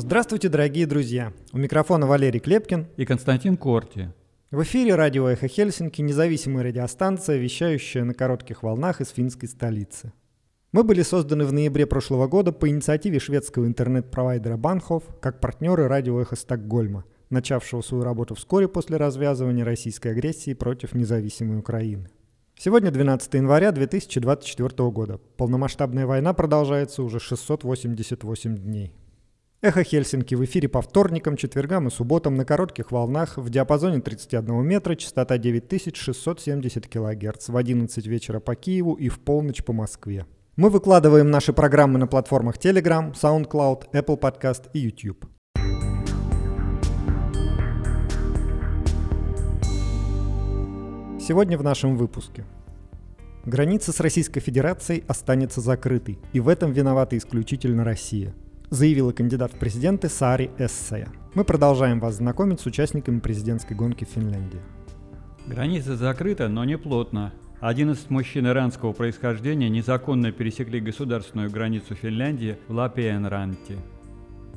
Здравствуйте, дорогие друзья! У микрофона Валерий Клепкин и Константин Корти. В эфире радио «Эхо Хельсинки» независимая радиостанция, вещающая на коротких волнах из финской столицы. Мы были созданы в ноябре прошлого года по инициативе шведского интернет-провайдера Банхов как партнеры радио «Эхо Стокгольма», начавшего свою работу вскоре после развязывания российской агрессии против независимой Украины. Сегодня 12 января 2024 года. Полномасштабная война продолжается уже 688 дней. Эхо Хельсинки в эфире по вторникам, четвергам и субботам на коротких волнах в диапазоне 31 метра, частота 9670 кГц в 11 вечера по Киеву и в полночь по Москве. Мы выкладываем наши программы на платформах Telegram, SoundCloud, Apple Podcast и YouTube. Сегодня в нашем выпуске. Граница с Российской Федерацией останется закрытой, и в этом виновата исключительно Россия – заявила кандидат в президенты Сари Эссея. Мы продолжаем вас знакомить с участниками президентской гонки в Финляндии. Граница закрыта, но не плотно. 11 мужчин иранского происхождения незаконно пересекли государственную границу Финляндии в Лапиенранте.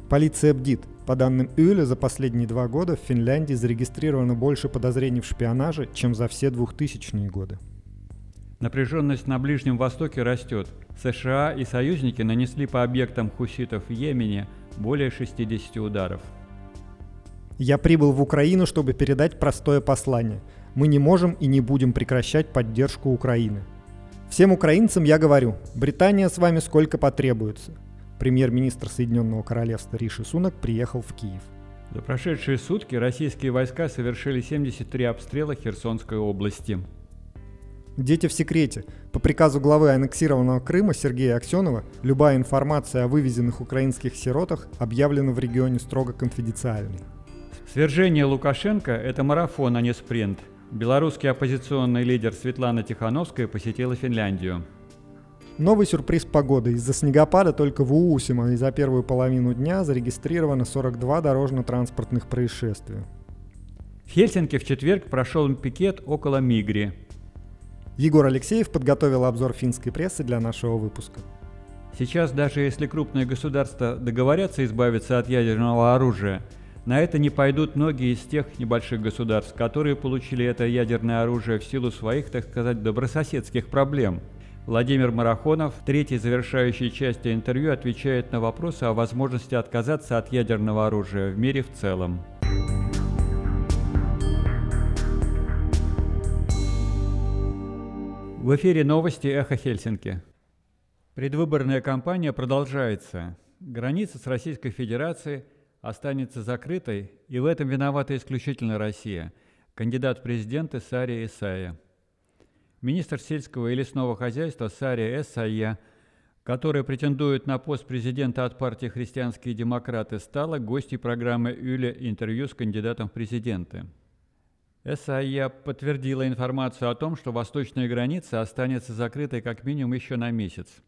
Полиция бдит. По данным Юля, за последние два года в Финляндии зарегистрировано больше подозрений в шпионаже, чем за все 2000-е годы. Напряженность на Ближнем Востоке растет. США и союзники нанесли по объектам хуситов в Йемене более 60 ударов. Я прибыл в Украину, чтобы передать простое послание. Мы не можем и не будем прекращать поддержку Украины. Всем украинцам я говорю, Британия с вами сколько потребуется. Премьер-министр Соединенного Королевства Риши Сунок приехал в Киев. За прошедшие сутки российские войска совершили 73 обстрела Херсонской области. Дети в секрете. По приказу главы аннексированного Крыма Сергея Аксенова любая информация о вывезенных украинских сиротах объявлена в регионе строго конфиденциальной. Свержение Лукашенко – это марафон, а не спринт. Белорусский оппозиционный лидер Светлана Тихановская посетила Финляндию. Новый сюрприз погоды. Из-за снегопада только в Уусима и за первую половину дня зарегистрировано 42 дорожно-транспортных происшествия. В Хельсинки в четверг прошел пикет около Мигри. Егор Алексеев подготовил обзор финской прессы для нашего выпуска. Сейчас даже если крупные государства договорятся избавиться от ядерного оружия, на это не пойдут многие из тех небольших государств, которые получили это ядерное оружие в силу своих, так сказать, добрососедских проблем. Владимир Марахонов в третьей завершающей части интервью отвечает на вопросы о возможности отказаться от ядерного оружия в мире в целом. В эфире новости «Эхо Хельсинки». Предвыборная кампания продолжается. Граница с Российской Федерацией останется закрытой, и в этом виновата исключительно Россия. Кандидат в президенты Сария Исая. Министр сельского и лесного хозяйства Сария Эссая, которая претендует на пост президента от партии «Христианские демократы», стала гостьей программы «Юля. Интервью с кандидатом в президенты». САИА подтвердила информацию о том, что восточная граница останется закрытой как минимум еще на месяц.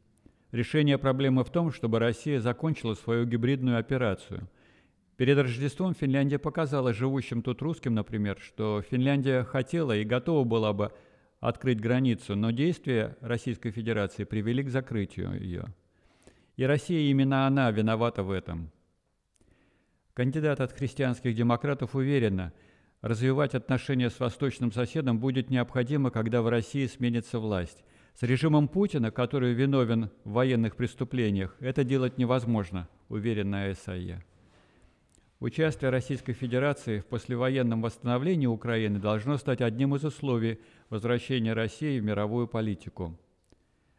Решение проблемы в том, чтобы Россия закончила свою гибридную операцию. Перед Рождеством Финляндия показала живущим тут русским, например, что Финляндия хотела и готова была бы открыть границу, но действия Российской Федерации привели к закрытию ее. И Россия именно она виновата в этом. Кандидат от христианских демократов уверена – Развивать отношения с восточным соседом будет необходимо, когда в России сменится власть. С режимом Путина, который виновен в военных преступлениях, это делать невозможно, уверена АСАЕ. Участие Российской Федерации в послевоенном восстановлении Украины должно стать одним из условий возвращения России в мировую политику.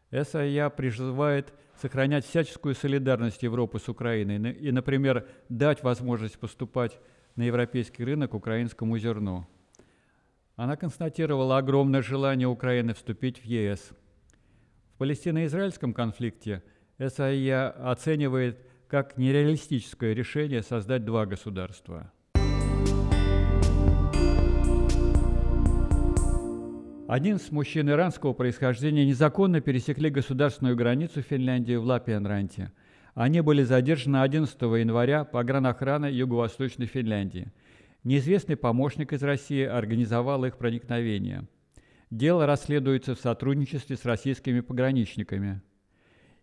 САЯ призывает сохранять всяческую солидарность Европы с Украиной и, например, дать возможность поступать на европейский рынок украинскому зерну. Она констатировала огромное желание Украины вступить в ЕС. В палестино-израильском конфликте САИА оценивает как нереалистическое решение создать два государства. Один с мужчин иранского происхождения незаконно пересекли государственную границу Финляндии в Лапианранте – они были задержаны 11 января по погранохраной Юго-Восточной Финляндии. Неизвестный помощник из России организовал их проникновение. Дело расследуется в сотрудничестве с российскими пограничниками.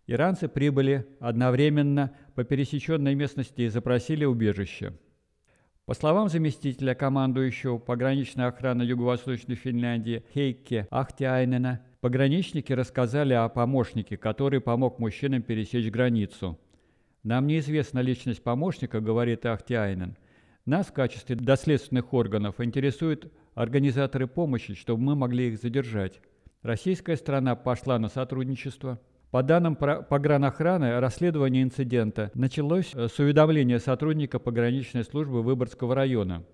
Иранцы прибыли одновременно по пересеченной местности и запросили убежище. По словам заместителя командующего пограничной охраны Юго-Восточной Финляндии Хейке Ахтиайнена, пограничники рассказали о помощнике, который помог мужчинам пересечь границу. «Нам неизвестна личность помощника», — говорит Ахтиайнен. «Нас в качестве доследственных органов интересуют организаторы помощи, чтобы мы могли их задержать». Российская сторона пошла на сотрудничество – по данным погранохраны, расследование инцидента началось э, с уведомления сотрудника пограничной службы Выборгского района.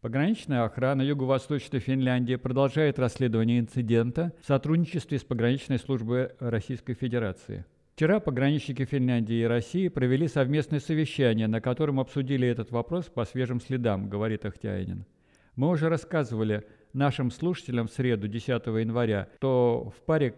Пограничная охрана Юго-Восточной Финляндии продолжает расследование инцидента в сотрудничестве с пограничной службой Российской Федерации. Вчера пограничники Финляндии и России провели совместное совещание, на котором обсудили этот вопрос по свежим следам, говорит Ахтяинин. Мы уже рассказывали нашим слушателям в среду, 10 января, то в паре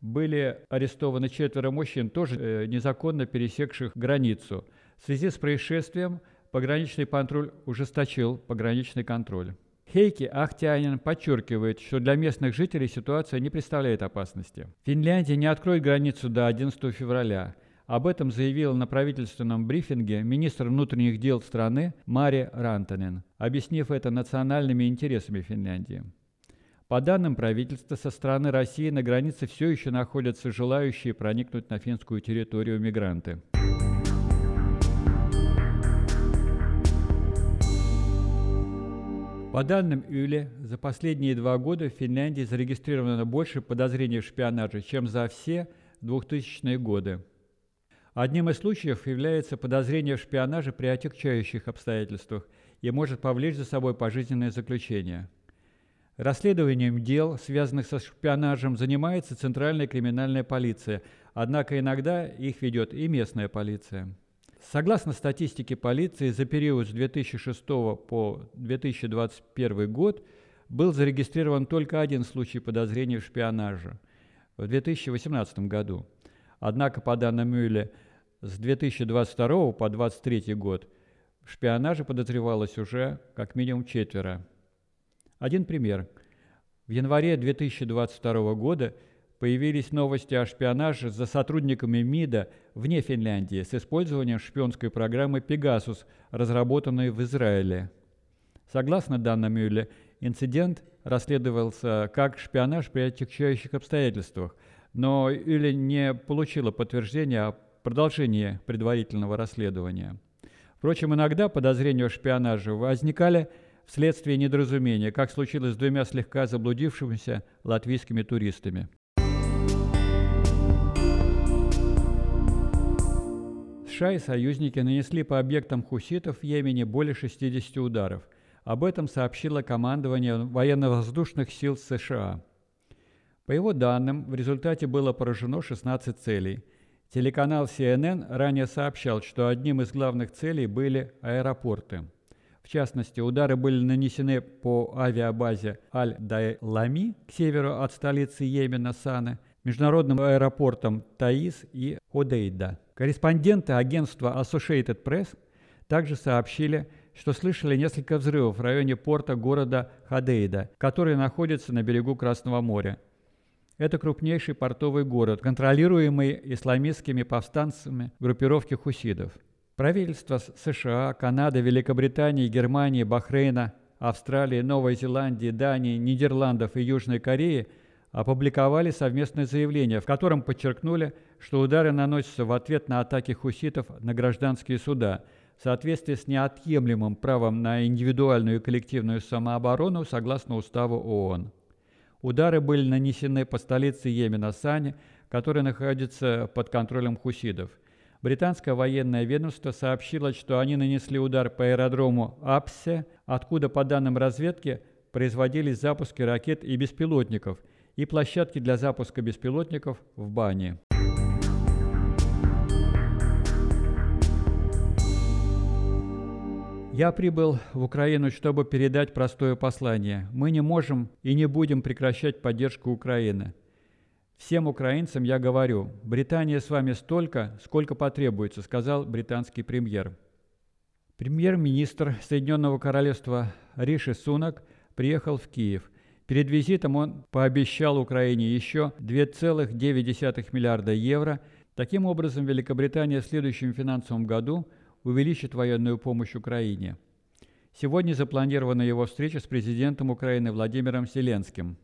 были арестованы четверо мужчин, тоже э, незаконно пересекших границу. В связи с происшествием пограничный патруль ужесточил пограничный контроль. Хейки Ахтианин подчеркивает, что для местных жителей ситуация не представляет опасности. Финляндия не откроет границу до 11 февраля. Об этом заявила на правительственном брифинге министр внутренних дел страны Мари Рантанен, объяснив это национальными интересами Финляндии. По данным правительства, со стороны России на границе все еще находятся желающие проникнуть на финскую территорию мигранты. По данным ЮЛЕ, за последние два года в Финляндии зарегистрировано больше подозрений в шпионаже, чем за все 2000-е годы. Одним из случаев является подозрение в шпионаже при отягчающих обстоятельствах и может повлечь за собой пожизненное заключение. Расследованием дел, связанных со шпионажем, занимается Центральная криминальная полиция, однако иногда их ведет и местная полиция. Согласно статистике полиции, за период с 2006 по 2021 год был зарегистрирован только один случай подозрения в шпионаже в 2018 году. Однако, по данным Мюлля, с 2022 по 2023 год в шпионаже подозревалось уже как минимум четверо. Один пример. В январе 2022 года появились новости о шпионаже за сотрудниками МИДа вне Финляндии с использованием шпионской программы «Пегасус», разработанной в Израиле. Согласно данным Мюлля, инцидент расследовался как шпионаж при отягчающих обстоятельствах, но Юля не получила подтверждения о продолжение предварительного расследования. Впрочем, иногда подозрения в шпионаже возникали вследствие недоразумения, как случилось с двумя слегка заблудившимися латвийскими туристами. США и союзники нанесли по объектам хуситов в Йемене более 60 ударов. Об этом сообщило командование военно-воздушных сил США. По его данным, в результате было поражено 16 целей – Телеканал CNN ранее сообщал, что одним из главных целей были аэропорты. В частности, удары были нанесены по авиабазе Аль-Дайлами к северу от столицы Йемена Саны, международным аэропортам Таис и Ходейда. Корреспонденты агентства Associated Press также сообщили, что слышали несколько взрывов в районе порта города Хадейда, который находится на берегу Красного моря. Это крупнейший портовый город, контролируемый исламистскими повстанцами группировки хусидов. Правительства США, Канады, Великобритании, Германии, Бахрейна, Австралии, Новой Зеландии, Дании, Нидерландов и Южной Кореи опубликовали совместное заявление, в котором подчеркнули, что удары наносятся в ответ на атаки хуситов на гражданские суда в соответствии с неотъемлемым правом на индивидуальную и коллективную самооборону согласно Уставу ООН. Удары были нанесены по столице Йемена Сане, которая находится под контролем хусидов. Британское военное ведомство сообщило, что они нанесли удар по аэродрому Апсе, откуда, по данным разведки, производились запуски ракет и беспилотников, и площадки для запуска беспилотников в Бане. Я прибыл в Украину, чтобы передать простое послание. Мы не можем и не будем прекращать поддержку Украины. Всем украинцам я говорю, Британия с вами столько, сколько потребуется, сказал британский премьер. Премьер-министр Соединенного Королевства Риши Сунак приехал в Киев. Перед визитом он пообещал Украине еще 2,9 миллиарда евро Таким образом, Великобритания в следующем финансовом году увеличит военную помощь Украине. Сегодня запланирована его встреча с президентом Украины Владимиром Зеленским.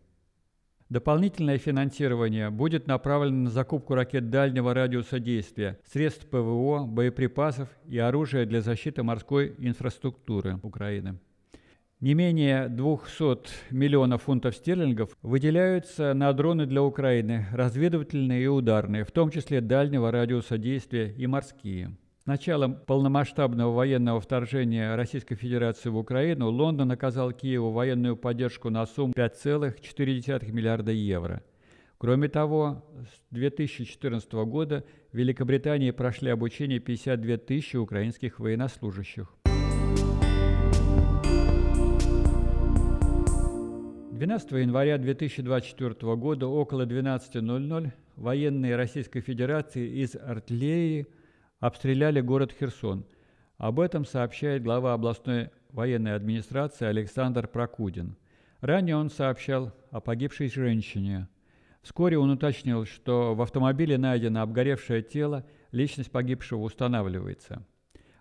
Дополнительное финансирование будет направлено на закупку ракет дальнего радиуса действия, средств ПВО, боеприпасов и оружия для защиты морской инфраструктуры Украины. Не менее 200 миллионов фунтов стерлингов выделяются на дроны для Украины, разведывательные и ударные, в том числе дальнего радиуса действия и морские. С началом полномасштабного военного вторжения Российской Федерации в Украину Лондон оказал Киеву военную поддержку на сумму 5,4 миллиарда евро. Кроме того, с 2014 года в Великобритании прошли обучение 52 тысячи украинских военнослужащих. 12 января 2024 года около 12.00 военные Российской Федерации из артиллерии обстреляли город Херсон. Об этом сообщает глава областной военной администрации Александр Прокудин. Ранее он сообщал о погибшей женщине. Вскоре он уточнил, что в автомобиле найдено обгоревшее тело, личность погибшего устанавливается.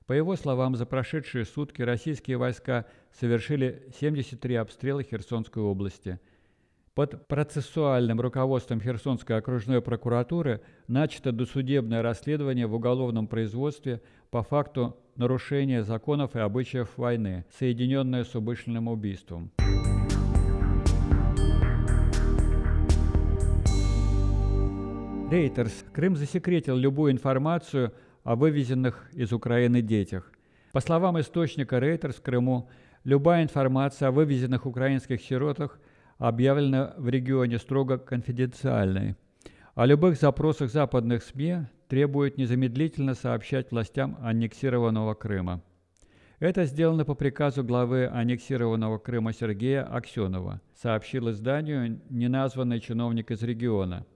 По его словам, за прошедшие сутки российские войска совершили 73 обстрела Херсонской области. Под процессуальным руководством Херсонской окружной прокуратуры начато досудебное расследование в уголовном производстве по факту нарушения законов и обычаев войны, соединенное с умышленным убийством. Рейтерс. Крым засекретил любую информацию о вывезенных из Украины детях. По словам источника в Крыму, любая информация о вывезенных украинских сиротах объявлена в регионе строго конфиденциальной. О любых запросах западных СМИ требует незамедлительно сообщать властям аннексированного Крыма. Это сделано по приказу главы аннексированного Крыма Сергея Аксенова, сообщил изданию неназванный чиновник из региона –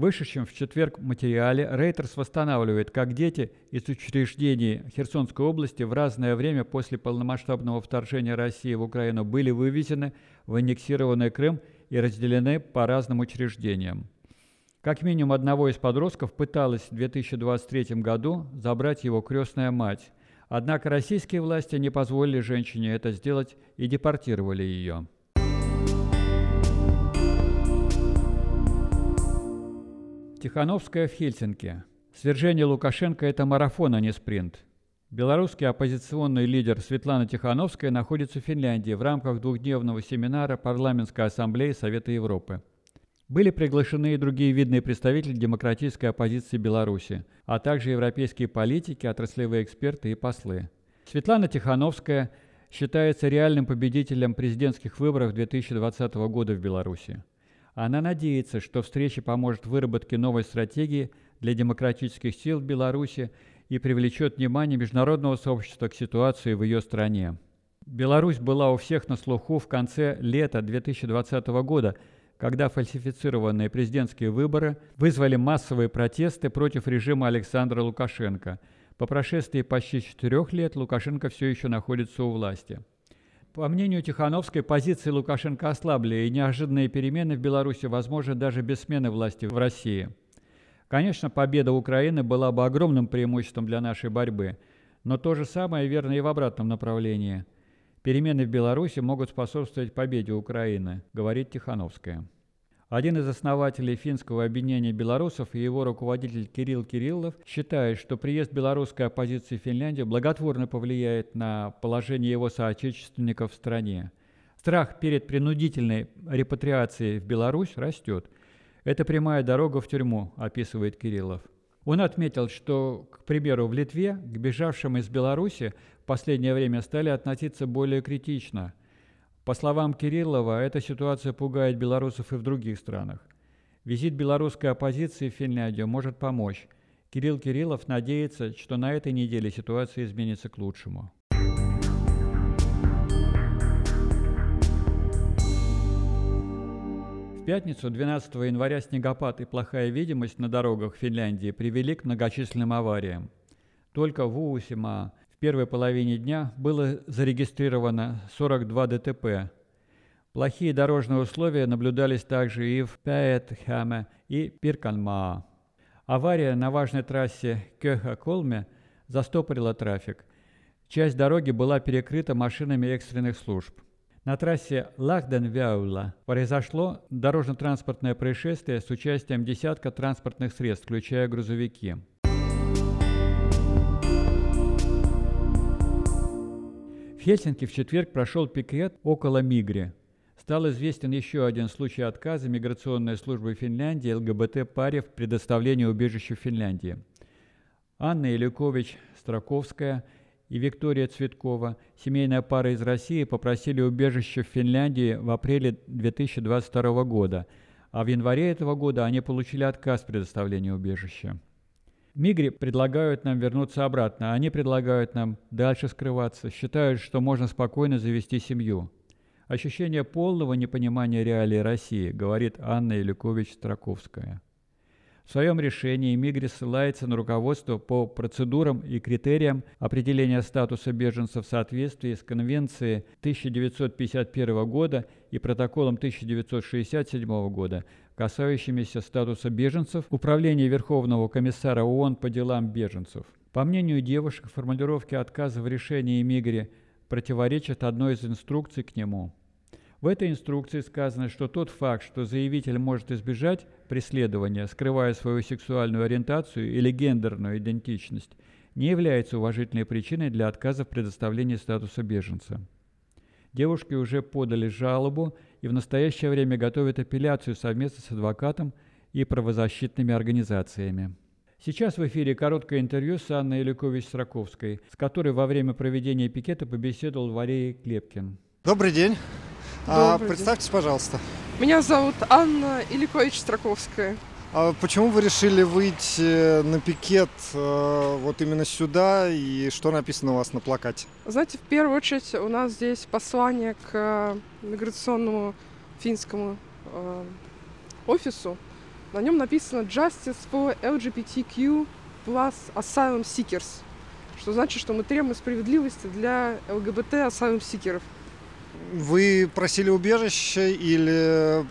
вышедшем в четверг материале Рейтерс восстанавливает, как дети из учреждений Херсонской области в разное время после полномасштабного вторжения России в Украину были вывезены в аннексированный Крым и разделены по разным учреждениям. Как минимум одного из подростков пыталась в 2023 году забрать его крестная мать. Однако российские власти не позволили женщине это сделать и депортировали ее. Тихановская в Хельсинки. Свержение Лукашенко – это марафон, а не спринт. Белорусский оппозиционный лидер Светлана Тихановская находится в Финляндии в рамках двухдневного семинара Парламентской ассамблеи Совета Европы. Были приглашены и другие видные представители демократической оппозиции Беларуси, а также европейские политики, отраслевые эксперты и послы. Светлана Тихановская считается реальным победителем президентских выборов 2020 года в Беларуси. Она надеется, что встреча поможет выработке новой стратегии для демократических сил в Беларуси и привлечет внимание международного сообщества к ситуации в ее стране. Беларусь была у всех на слуху в конце лета 2020 года, когда фальсифицированные президентские выборы вызвали массовые протесты против режима Александра Лукашенко. По прошествии почти четырех лет Лукашенко все еще находится у власти. По мнению Тихановской, позиции Лукашенко ослабли, и неожиданные перемены в Беларуси возможны даже без смены власти в России. Конечно, победа Украины была бы огромным преимуществом для нашей борьбы, но то же самое верно и в обратном направлении. Перемены в Беларуси могут способствовать победе Украины, говорит Тихановская. Один из основателей финского объединения белорусов и его руководитель Кирилл Кириллов считает, что приезд белорусской оппозиции в Финляндию благотворно повлияет на положение его соотечественников в стране. Страх перед принудительной репатриацией в Беларусь растет. Это прямая дорога в тюрьму, описывает Кириллов. Он отметил, что, к примеру, в Литве к бежавшим из Беларуси в последнее время стали относиться более критично – по словам Кириллова, эта ситуация пугает белорусов и в других странах. Визит белорусской оппозиции в Финляндию может помочь. Кирилл Кириллов надеется, что на этой неделе ситуация изменится к лучшему. В пятницу, 12 января, снегопад и плохая видимость на дорогах Финляндии привели к многочисленным авариям. Только в Уусима первой половине дня было зарегистрировано 42 ДТП. Плохие дорожные условия наблюдались также и в Пээтхаме и Пирканмаа. Авария на важной трассе Кёха-Колме застопорила трафик. Часть дороги была перекрыта машинами экстренных служб. На трассе Лахден-Вяула произошло дорожно-транспортное происшествие с участием десятка транспортных средств, включая грузовики. В Хельсинки в четверг прошел пикет около Мигри. Стал известен еще один случай отказа миграционной службы Финляндии ЛГБТ-паре в предоставлении убежища в Финляндии. Анна Илюкович Строковская и Виктория Цветкова, семейная пара из России, попросили убежище в Финляндии в апреле 2022 года, а в январе этого года они получили отказ в предоставлении убежища. Мигри предлагают нам вернуться обратно, а они предлагают нам дальше скрываться, считают, что можно спокойно завести семью. Ощущение полного непонимания реалий России, говорит Анна Илюкович Строковская. В своем решении Мигри ссылается на руководство по процедурам и критериям определения статуса беженцев в соответствии с Конвенцией 1951 года и протоколом 1967 года, касающимися статуса беженцев, Управления Верховного комиссара ООН по делам беженцев. По мнению девушек, формулировки отказа в решении Мигри противоречат одной из инструкций к нему – в этой инструкции сказано, что тот факт, что заявитель может избежать преследования, скрывая свою сексуальную ориентацию или гендерную идентичность, не является уважительной причиной для отказа в предоставлении статуса беженца. Девушки уже подали жалобу и в настоящее время готовят апелляцию совместно с адвокатом и правозащитными организациями. Сейчас в эфире короткое интервью с Анной Илюкович-Сраковской, с которой во время проведения пикета побеседовал Валерий Клепкин. Добрый день. А, представьтесь, день. пожалуйста. Меня зовут Анна Иликович Строковская. А почему вы решили выйти на пикет э, вот именно сюда и что написано у вас на плакате? Знаете, в первую очередь у нас здесь послание к миграционному финскому э, офису. На нем написано Justice for LGBTQ plus Asylum Seekers, что значит, что мы требуем справедливости для ЛГБТ Asylum Seekers. Вы просили убежище или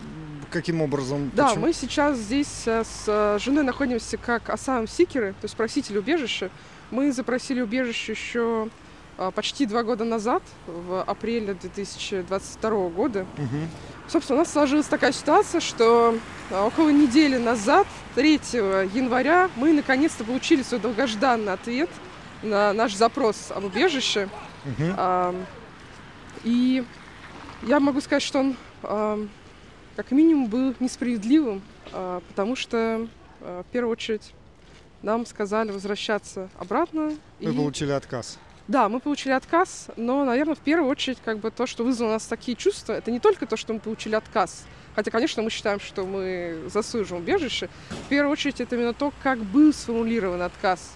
каким образом? Да, Почему? мы сейчас здесь э, с э, женой находимся как асам сикеры, то есть просители убежища. Мы запросили убежище еще э, почти два года назад, в апреле 2022 года. Угу. Собственно, у нас сложилась такая ситуация, что около недели назад, 3 января, мы наконец-то получили свой долгожданный ответ на наш запрос об убежище. Угу. И я могу сказать, что он э, как минимум был несправедливым, э, потому что э, в первую очередь нам сказали возвращаться обратно. Вы и... получили отказ. Да, мы получили отказ, но, наверное, в первую очередь, как бы то, что вызвало у нас такие чувства, это не только то, что мы получили отказ, хотя, конечно, мы считаем, что мы заслуживаем убежище. В первую очередь, это именно то, как был сформулирован отказ.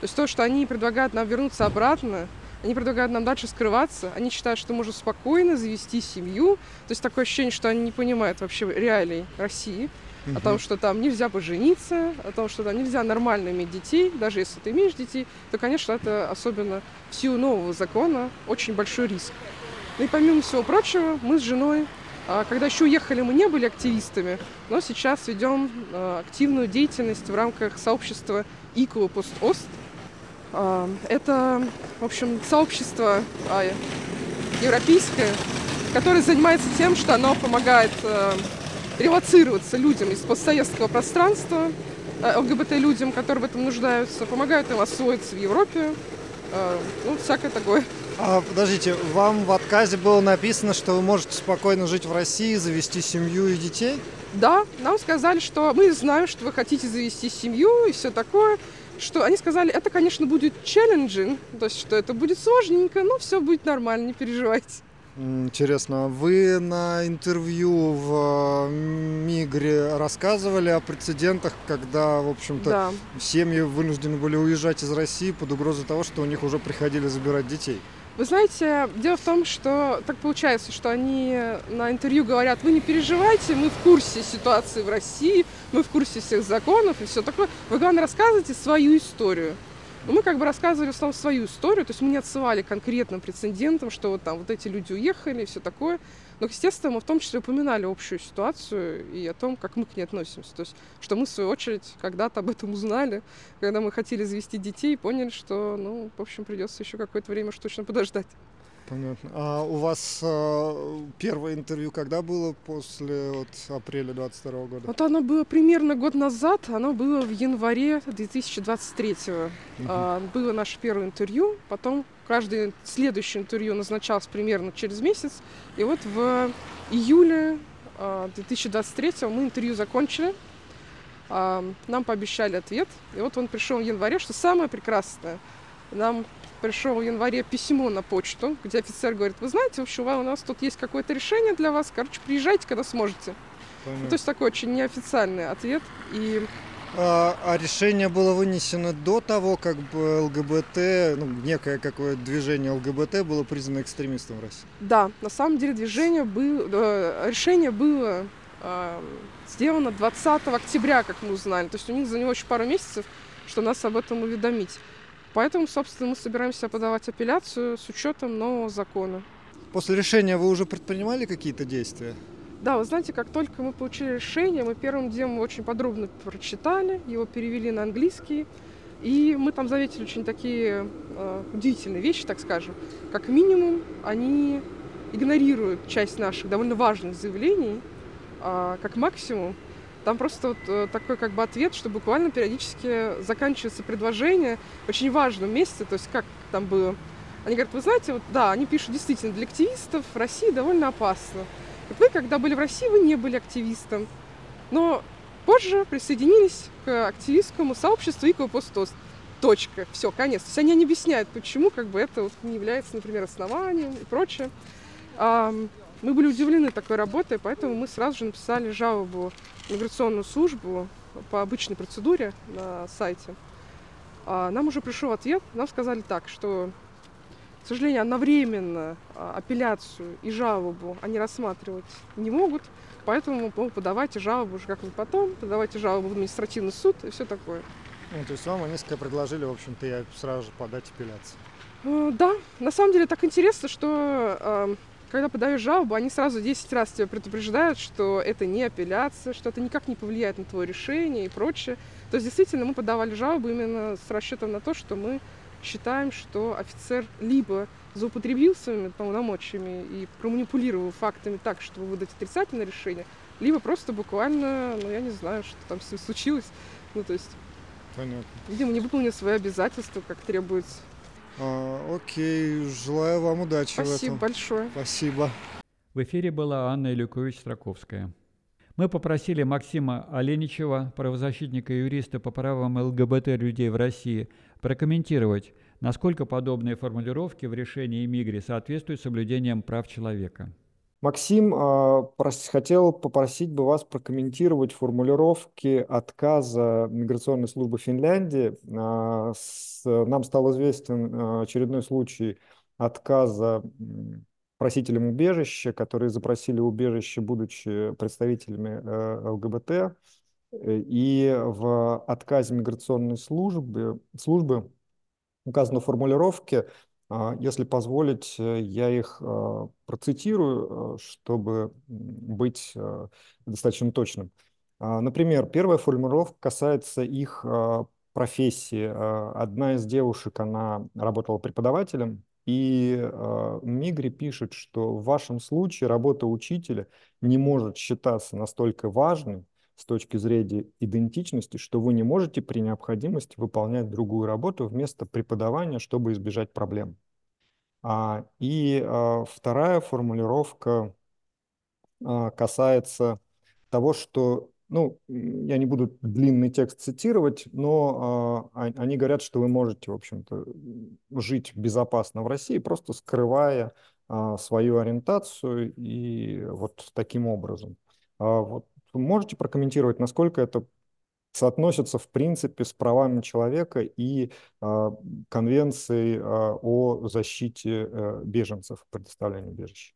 То есть то, что они предлагают нам вернуться обратно, они предлагают нам дальше скрываться. Они считают, что можно спокойно завести семью. То есть такое ощущение, что они не понимают вообще реалий России. Угу. О том, что там нельзя пожениться, о том, что там нельзя нормально иметь детей. Даже если ты имеешь детей, то, конечно, это особенно в силу нового закона очень большой риск. Ну и помимо всего прочего, мы с женой а, когда еще уехали, мы не были активистами, но сейчас ведем а, активную деятельность в рамках сообщества Ost. А, это, в общем, сообщество а, европейское, которое занимается тем, что оно помогает а, релацироваться людям из постсоветского пространства, ЛГБТ-людям, которые в этом нуждаются, помогают им освоиться в Европе, ну, всякое такое. А, подождите, вам в отказе было написано, что вы можете спокойно жить в России, завести семью и детей? Да, нам сказали, что мы знаем, что вы хотите завести семью и все такое, что они сказали, это, конечно, будет челленджинг, то есть, что это будет сложненько, но все будет нормально, не переживайте. Интересно, а вы на интервью в э, Мигре рассказывали о прецедентах, когда, в общем-то, да. семьи вынуждены были уезжать из России под угрозой того, что у них уже приходили забирать детей? Вы знаете, дело в том, что так получается, что они на интервью говорят, вы не переживайте, мы в курсе ситуации в России, мы в курсе всех законов и все такое. Вы, главное, рассказывайте свою историю. Но мы как бы рассказывали в основном свою историю, то есть мы не отсылали конкретным прецедентам, что вот там вот эти люди уехали и все такое. Но, естественно, мы в том числе упоминали общую ситуацию и о том, как мы к ней относимся. То есть, что мы, в свою очередь, когда-то об этом узнали, когда мы хотели завести детей, поняли, что, ну, в общем, придется еще какое-то время уж точно подождать. Понятно. А у вас э, первое интервью когда было после вот, апреля 22 года? Вот оно было примерно год назад, оно было в январе 2023. Угу. А, было наше первое интервью, потом каждое следующее интервью назначалось примерно через месяц. И вот в июле 2023 а, мы интервью закончили. А, нам пообещали ответ. И вот он пришел в январе, что самое прекрасное. Нам пришло в январе письмо на почту, где офицер говорит, вы знаете, в общем, у нас тут есть какое-то решение для вас, короче, приезжайте, когда сможете. Ну, то есть такой очень неофициальный ответ. И а, а решение было вынесено до того, как бы ЛГБТ, ну, некое какое движение ЛГБТ было признано экстремистом в России? Да, на самом деле движение было, э, решение было э, сделано 20 октября, как мы узнали. То есть у них за него еще пару месяцев, что нас об этом уведомить. Поэтому, собственно, мы собираемся подавать апелляцию с учетом нового закона. После решения вы уже предпринимали какие-то действия? Да, вы знаете, как только мы получили решение, мы первым делом очень подробно прочитали, его перевели на английский, и мы там заметили очень такие э, удивительные вещи, так скажем. Как минимум, они игнорируют часть наших довольно важных заявлений, э, как максимум там просто вот э, такой как бы ответ, что буквально периодически заканчивается предложение в очень важном месте, то есть как там было. Они говорят, вы знаете, вот да, они пишут действительно, для активистов в России довольно опасно. Вот вы, когда были в России, вы не были активистом, но позже присоединились к активистскому сообществу и к постос. Точка. Все, конец. То есть они не объясняют, почему как бы это вот не является, например, основанием и прочее. Мы были удивлены такой работой, поэтому мы сразу же написали жалобу в миграционную службу по обычной процедуре на сайте. А нам уже пришел ответ, нам сказали так, что, к сожалению, одновременно а, апелляцию и жалобу они рассматривать не могут, поэтому ну, подавайте жалобу уже как-нибудь потом, подавайте жалобу в административный суд и все такое. Ну, то есть вам несколько предложили, в общем-то, я сразу же подать апелляцию. Э, да, на самом деле так интересно, что э, когда подаешь жалобу, они сразу 10 раз тебя предупреждают, что это не апелляция, что это никак не повлияет на твое решение и прочее. То есть действительно мы подавали жалобу именно с расчетом на то, что мы считаем, что офицер либо злоупотребил своими полномочиями и проманипулировал фактами так, чтобы выдать отрицательное решение, либо просто буквально, ну я не знаю, что там с ним случилось. Ну то есть, Понятно. видимо, не выполнил свои обязательства, как требуется. А, окей, желаю вам удачи Спасибо в этом. большое. Спасибо. В эфире была Анна Илюкович-Строковская. Мы попросили Максима Оленичева, правозащитника и юриста по правам ЛГБТ людей в России, прокомментировать, насколько подобные формулировки в решении Мигри соответствуют соблюдениям прав человека. Максим, а, хотел попросить бы вас прокомментировать формулировки отказа миграционной службы Финляндии. А, нам стал известен а, очередной случай отказа просителям убежища, которые запросили убежище, будучи представителями э, ЛГБТ. И в отказе миграционной службы, службы указаны формулировки, если позволить, э, я их а, процитирую, э, чтобы быть э, достаточно точным. А, например, первая формулировка касается их профессии. Одна из девушек, она работала преподавателем, и Мигри пишет, что в вашем случае работа учителя не может считаться настолько важной, с точки зрения идентичности, что вы не можете при необходимости выполнять другую работу вместо преподавания, чтобы избежать проблем. А, и а, вторая формулировка а, касается того, что, ну, я не буду длинный текст цитировать, но а, они говорят, что вы можете, в общем-то, жить безопасно в России, просто скрывая а, свою ориентацию и вот таким образом. А, вот можете прокомментировать, насколько это соотносится в принципе с правами человека и э, конвенцией э, о защите э, беженцев, предоставлении убежища?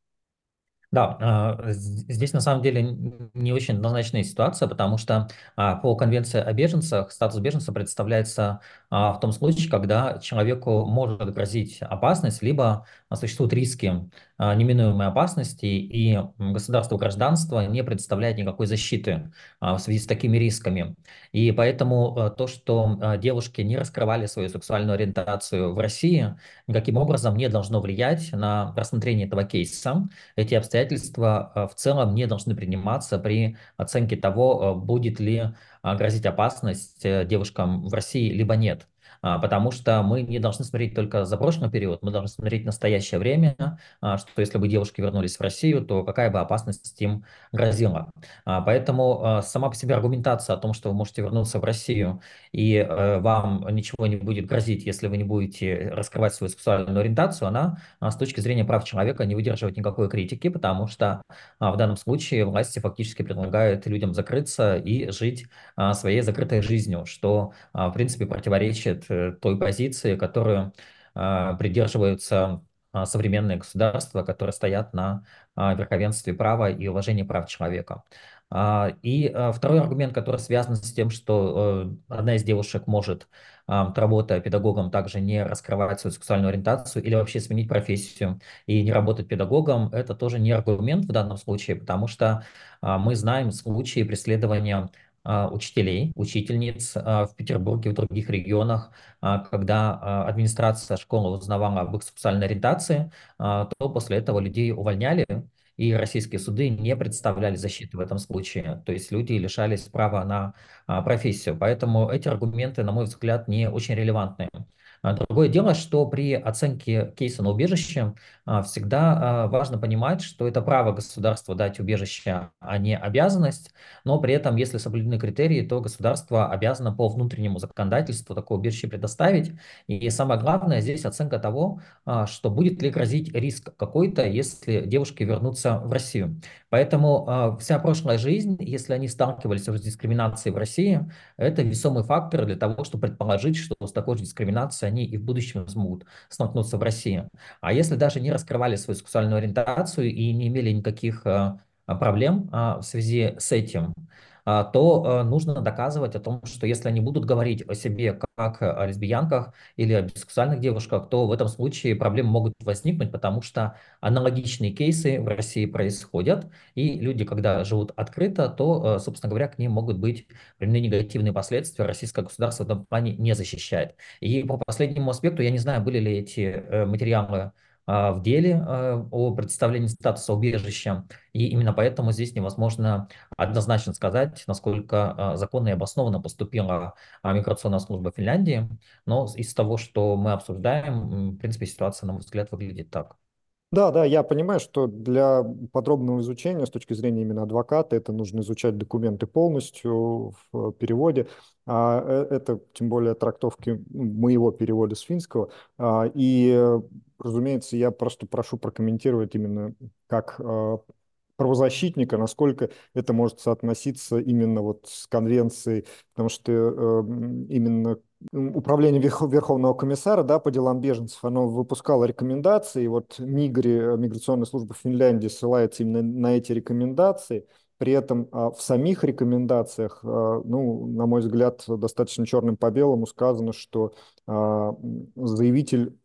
Да, а, здесь на самом деле не очень однозначная ситуация, потому что по конвенции о беженцах статус беженца представляется в том случае, когда человеку может грозить опасность, либо существуют риски неминуемой опасности, и государство гражданства не представляет никакой защиты в связи с такими рисками. И поэтому то, что девушки не раскрывали свою сексуальную ориентацию в России, никаким образом не должно влиять на рассмотрение этого кейса. Эти обстоятельства э, в целом не должны приниматься при оценке того, э, будет ли э, грозить опасность девушкам в России, либо нет. А, потому что мы не должны смотреть только за прошлый период, мы должны смотреть настоящее время, а, что если бы девушки вернулись в Россию, то какая бы опасность им грозила. А, поэтому сама по себе аргументация о том, что вы можете вернуться в Россию и э, вам ничего не будет грозить, если вы не будете раскрывать свою сексуальную ориентацию, она с точки зрения прав человека не выдерживает никакой критики, потому что в данном случае власти фактически предлагают людям закрыться и жить своей закрытой жизнью, что в принципе противоречит той позиции, которую а, придерживаются а, современные государства, которые стоят на а, верховенстве права и уважении прав человека. И второй аргумент, который связан с тем, что э, одна из девушек может, работая педагогом, также не раскрывать свою сексуальную ориентацию или вообще сменить профессию и не работать педагогом, это тоже не аргумент в данном случае, потому что мы знаем случаи преследования учителей, учительниц а, в Петербурге, в других регионах, а, когда администрация школы узнавала об их сексуальной ориентации, то после этого людей увольняли, и российские суды не представляли защиты в этом случае. То есть люди лишались права на профессию. Поэтому эти аргументы, на мой взгляд, не очень релевантны. А другое дело, что при оценке кейса на убежище а, всегда а, важно понимать, что это право государства дать убежище, а не обязанность, но при этом, если соблюдены критерии, то государство обязано по внутреннему законодательству такое убежище предоставить. И самое главное здесь оценка того, что будет ли грозить риск какой-то, если девушки вернутся в Россию. Поэтому вся прошлая жизнь, если они сталкивались с дискриминацией в России, это весомый фактор для того, чтобы предположить, что с такой же дискриминацией они и в будущем смогут столкнуться в России. А если даже не раскрывали свою сексуальную ориентацию и не имели никаких э, проблем а, в связи с этим, а, то э, нужно доказывать о том, что если они будут говорить о себе как о лесбиянках или о бисексуальных девушках, то в этом случае проблемы могут возникнуть, потому что аналогичные кейсы в России происходят, и люди, когда живут открыто, то, э, собственно говоря, к ним могут быть применены негативные последствия. Российское государство в этом плане не защищает. И по последнему аспекту, я не знаю, были ли эти э, материалы а, в деле а, о представлении статуса убежища. И именно поэтому здесь невозможно однозначно сказать, насколько а, законно и обоснованно поступила миграционная служба Финляндии. Но из того, что мы обсуждаем, в принципе, ситуация, на мой взгляд, выглядит так. Да, да, я понимаю, что для подробного изучения с точки зрения именно адвоката это нужно изучать документы полностью в переводе. А э, это тем более трактовки моего перевода с финского. А, и, разумеется, я просто прошу прокомментировать именно как а, правозащитника, насколько это может соотноситься именно вот с конвенцией, потому что э, именно Управление Верховного комиссара да, по делам беженцев, оно выпускало рекомендации, и вот МИГРи, э, миграционная служба Финляндии, ссылается именно на эти рекомендации. При этом а, в самих рекомендациях, а, ну, на мой взгляд, достаточно черным по белому сказано, что а, заявитель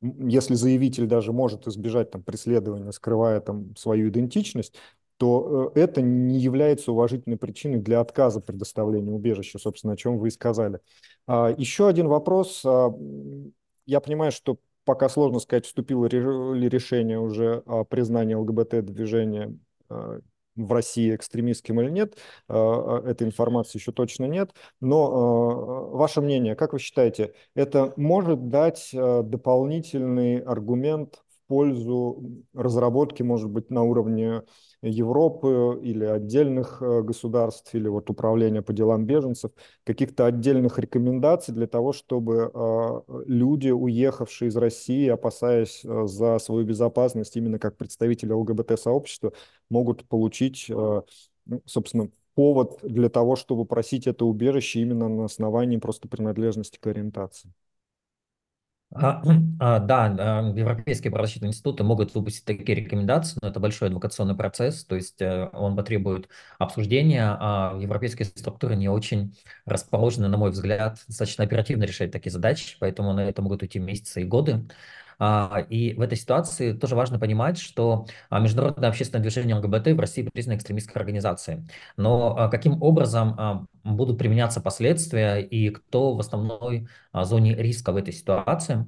если заявитель даже может избежать там, преследования, скрывая там, свою идентичность, то э, это не является уважительной причиной для отказа предоставления убежища, собственно, о чем вы и сказали. А, еще один вопрос. А, я понимаю, что пока сложно сказать, вступило ли решение уже о признании ЛГБТ-движения а, в России экстремистским или нет, этой информации еще точно нет. Но ваше мнение, как вы считаете, это может дать дополнительный аргумент пользу разработки, может быть, на уровне Европы или отдельных э, государств, или вот управления по делам беженцев, каких-то отдельных рекомендаций для того, чтобы э, люди, уехавшие из России, опасаясь э, за свою безопасность, именно как представители ЛГБТ-сообщества, могут получить, ну, собственно, повод для того, чтобы просить это убежище именно на основании просто принадлежности к ориентации. А, а, да, европейские правозащитные институты могут выпустить такие рекомендации, но это большой адвокационный процесс, то есть э, он потребует обсуждения, а европейские структуры не очень расположены, на мой взгляд, достаточно оперативно решать такие задачи, поэтому на это могут уйти месяцы и годы. А, и в этой ситуации тоже важно понимать, что а, международное общественное движение ЛГБТ в России признано экстремистской организацией. Но а, каким образом будут применяться последствия и кто в основной зоне риска в этой ситуации?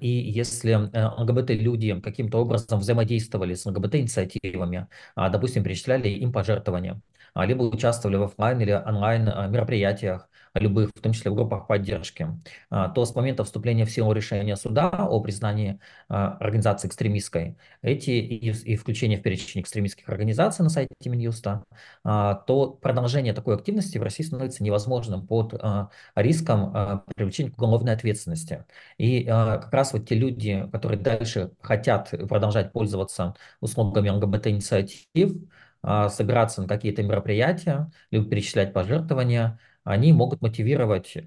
И если ЛГБТ-люди каким-то образом взаимодействовали с ЛГБТ-инициативами, допустим, перечисляли им пожертвования, либо участвовали в офлайн или онлайн мероприятиях, любых, в том числе в группах поддержки, а, то с момента вступления в силу решения суда о признании а, организации экстремистской, эти и, включение в перечень экстремистских организаций на сайте Минюста, а, то продолжение такой активности в России становится невозможным под риском привлечения к уголовной ответственности. И как раз вот те люди, которые дальше хотят продолжать пользоваться услугами ЛГБТ-инициатив, собираться на какие-то мероприятия, либо перечислять пожертвования, они могут мотивировать э,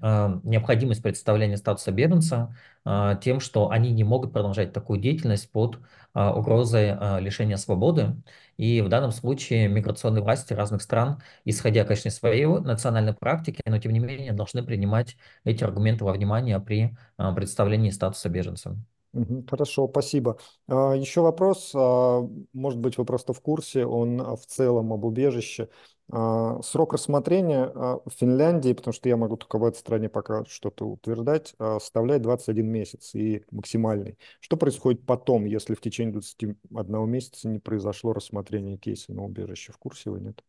необходимость представления статуса беженца э, тем, что они не могут продолжать такую деятельность под э, угрозой э, лишения свободы. И в данном случае миграционные власти разных стран, исходя, конечно, из своей национальной практики, но тем не менее должны принимать эти аргументы во внимание при э, представлении статуса беженца. Хорошо, спасибо. А, Еще вопрос, а, может быть, вы просто в курсе, он в целом об убежище. А, срок рассмотрения в Финляндии, потому что я могу только в этой стране пока что-то утверждать, составляет 21 месяц и максимальный. Что происходит потом, если в течение 21 месяца не произошло рассмотрение кейса на убежище? В курсе вы нет?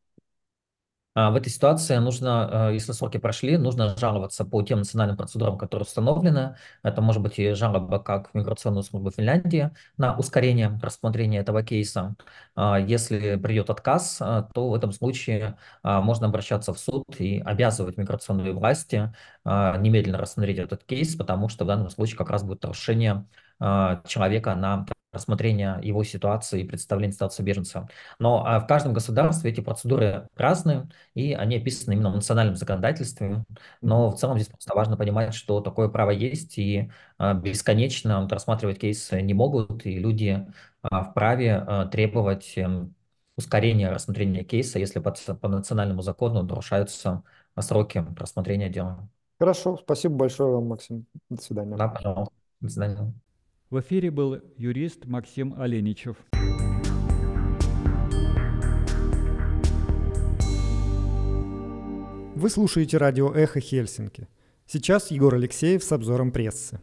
А, в этой ситуации нужно, э, если сроки прошли, нужно жаловаться по тем национальным процедурам, которые установлены. Это может быть и жалоба как в миграционную службу Финляндии на ускорение рассмотрения этого кейса. А, если придет отказ, э, то в этом случае а, можно обращаться в суд и обязывать миграционные власти немедленно рассмотреть этот кейс, потому что в данном случае как раз будет нарушение человека на рассмотрения его ситуации и представления статуса беженца. Но а в каждом государстве эти процедуры разные, и они описаны именно в национальном законодательстве. Но в целом здесь просто важно понимать, что такое право есть, и а, бесконечно рассматривать кейсы не могут, и люди а, вправе требовать эм, ускорения рассмотрения кейса, если по, по национальному закону нарушаются сроки рассмотрения дела. Хорошо, спасибо большое вам, Максим. До свидания. Да, пожалуйста. До свидания. В эфире был юрист Максим Оленичев. Вы слушаете радио «Эхо Хельсинки». Сейчас Егор Алексеев с обзором прессы.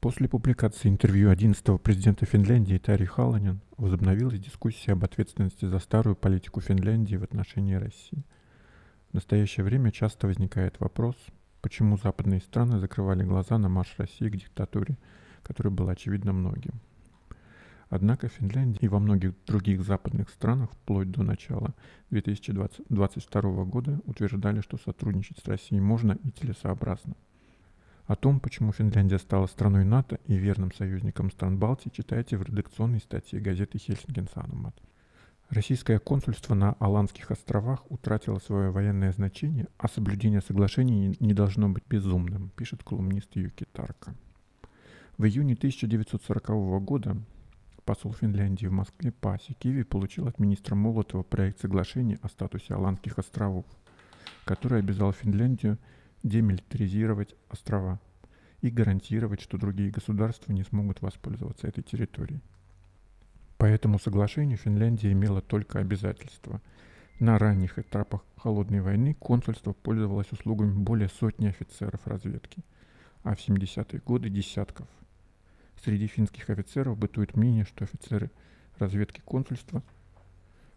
После публикации интервью 11-го президента Финляндии Тари Халанин возобновилась дискуссия об ответственности за старую политику Финляндии в отношении России. В настоящее время часто возникает вопрос, почему западные страны закрывали глаза на марш России к диктатуре – которое было очевидно многим. Однако в Финляндии и во многих других западных странах вплоть до начала 2022 года утверждали, что сотрудничать с Россией можно и целесообразно. О том, почему Финляндия стала страной НАТО и верным союзником стран Балтии, читайте в редакционной статье газеты «Хельсинген Санумат». Российское консульство на Аландских островах утратило свое военное значение, а соблюдение соглашений не должно быть безумным, пишет колумнист Юки Тарка. В июне 1940 года посол Финляндии в Москве Паси Киви получил от министра Молотова проект соглашения о статусе Аландских островов, который обязал Финляндию демилитаризировать острова и гарантировать, что другие государства не смогут воспользоваться этой территорией. По этому соглашению Финляндия имела только обязательства. На ранних этапах Холодной войны консульство пользовалось услугами более сотни офицеров разведки, а в 70-е годы десятков – Среди финских офицеров бытует мнение, что офицеры разведки консульства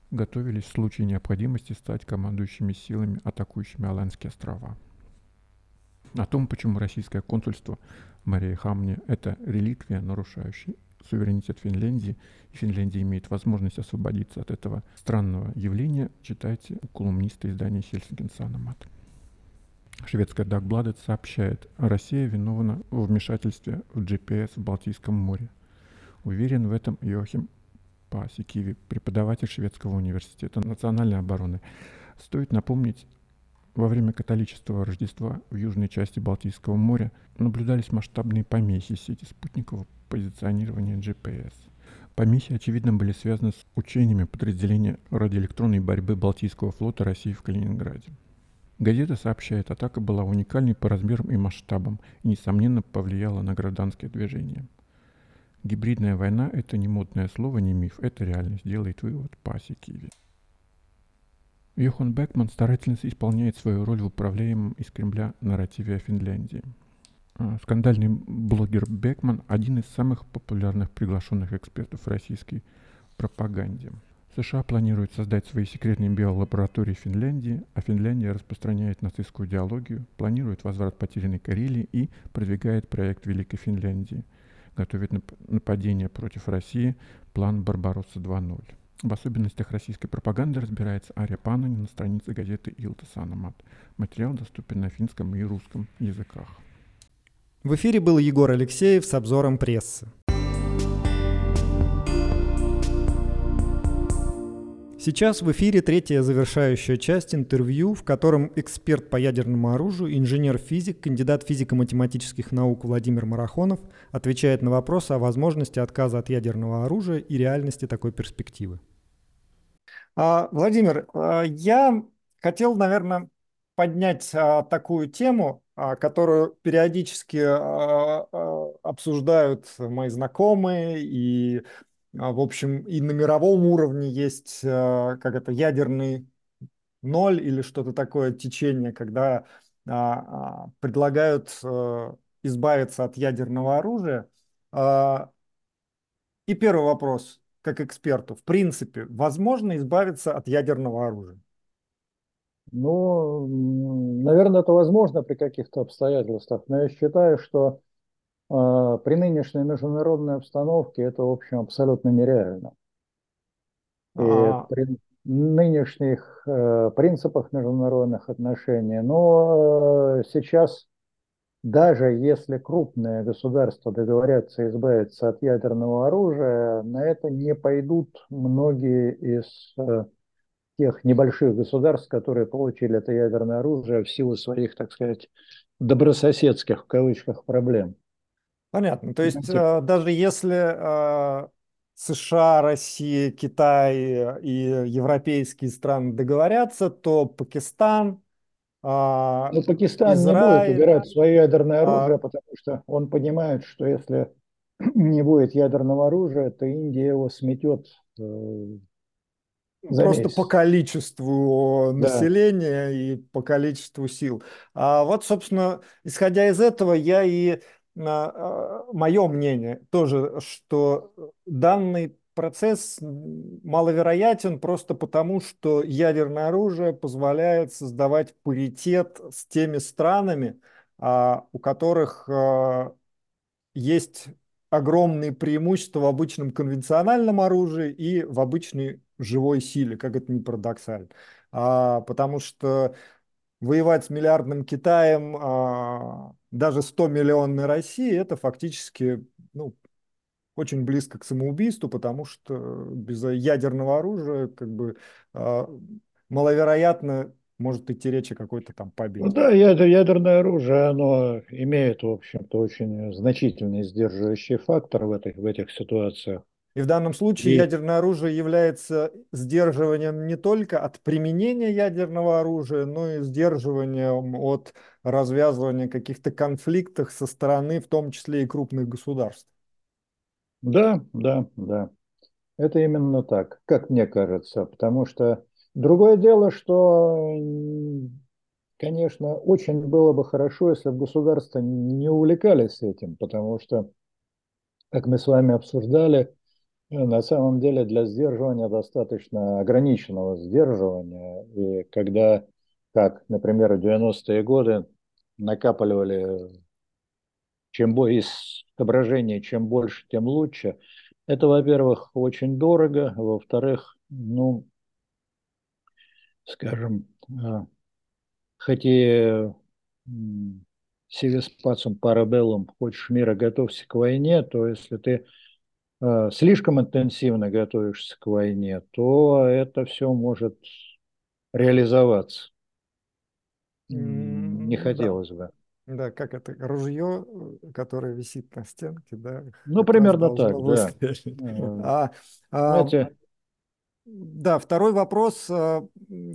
готовились в случае необходимости стать командующими силами, атакующими Аланские острова. О том, почему российское консульство в Мария-Хамне – это реликвия, нарушающая суверенитет Финляндии, и Финляндия имеет возможность освободиться от этого странного явления, читайте у колумниста издания «Хельсинген Санамат». Шведская Дагбладет сообщает, Россия виновна в вмешательстве в GPS в Балтийском море. Уверен в этом Йохим Пасикиви, преподаватель Шведского университета национальной обороны. Стоит напомнить Во время католического Рождества в южной части Балтийского моря наблюдались масштабные помехи сети спутникового позиционирования GPS. Помехи, очевидно, были связаны с учениями подразделения радиоэлектронной борьбы Балтийского флота России в Калининграде. Газета сообщает, атака была уникальной по размерам и масштабам и, несомненно, повлияла на гражданское движение. Гибридная война – это не модное слово, не миф, это реальность, делает вывод Паси Киви. Йохан Бекман старательно исполняет свою роль в управляемом из Кремля нарративе о Финляндии. А, скандальный блогер Бекман – один из самых популярных приглашенных экспертов в российской пропаганде. США планируют создать свои секретные биолаборатории в Финляндии, а Финляндия распространяет нацистскую идеологию, планирует возврат потерянной Карелии и продвигает проект Великой Финляндии, готовит нападение против России, план «Барбаросса 2.0». В особенностях российской пропаганды разбирается Ария Панани на странице газеты «Илта Санамат». Материал доступен на финском и русском языках. В эфире был Егор Алексеев с обзором прессы. Сейчас в эфире третья завершающая часть интервью, в котором эксперт по ядерному оружию, инженер-физик, кандидат физико-математических наук Владимир Марахонов отвечает на вопросы о возможности отказа от ядерного оружия и реальности такой перспективы. А, Владимир, а, я хотел, наверное, поднять а, такую тему, которую периодически обсуждают мои знакомые и в общем, и на мировом уровне есть а, как это ядерный ноль или что-то такое течение, когда а, предлагают избавиться от ядерного оружия. И первый вопрос, как эксперту, в принципе, возможно избавиться от ядерного оружия? Ну, наверное, это возможно при каких-то обстоятельствах, но я считаю, что а, при нынешней международной обстановке это, в общем, абсолютно нереально. И а... при нынешних э, принципах международных отношений, но э, сейчас даже если крупные государства договорятся избавиться от ядерного оружия, на это не пойдут многие из э, тех небольших государств, которые получили это ядерное оружие в силу своих, так сказать, добрососедских в кавычках проблем. Понятно. То есть э, даже если э, США, Россия, Китай и европейские страны договорятся, то Пакистан, э, ну, Пакистан Израиль, не будет убирать свое ядерное оружие, а... потому что он понимает, что если не будет ядерного оружия, то Индия его сметет э, Просто месяц. по количеству да. населения и по количеству сил. А вот, собственно, исходя из этого, я и а, мое мнение тоже, что данный процесс маловероятен просто потому, что ядерное оружие позволяет создавать паритет с теми странами, а, у которых а, есть огромные преимущества в обычном конвенциональном оружии и в обычной живой силе, как это ни парадоксально. Потому что воевать с миллиардным Китаем, а, даже 100-миллионной России, это фактически ну, очень близко к самоубийству, потому что без ядерного оружия как бы а, маловероятно может идти речь о какой-то там победе. Ну да, ядерное оружие, оно имеет, в общем-то, очень значительный сдерживающий фактор в этих, в этих ситуациях. И в данном случае и... ядерное оружие является сдерживанием не только от применения ядерного оружия, но и сдерживанием от развязывания каких-то конфликтов со стороны, в том числе и крупных государств. Да, да, да. Это именно так, как мне кажется, потому что другое дело, что, конечно, очень было бы хорошо, если бы государства не увлекались этим, потому что, как мы с вами обсуждали, на самом деле для сдерживания достаточно ограниченного сдерживания. И когда, как, например, в 90-е годы накапливали чем из соображений, чем больше, тем лучше. Это, во-первых, очень дорого, во-вторых, ну, скажем, а, хоть и сивиспацум парабеллум, хочешь мира, готовься к войне, то если ты слишком интенсивно готовишься к войне, то это все может реализоваться. не хотелось да. бы. Да, как это, ружье, э, которое висит на стенке, да? Ну, примерно так, да. А, а, да, второй вопрос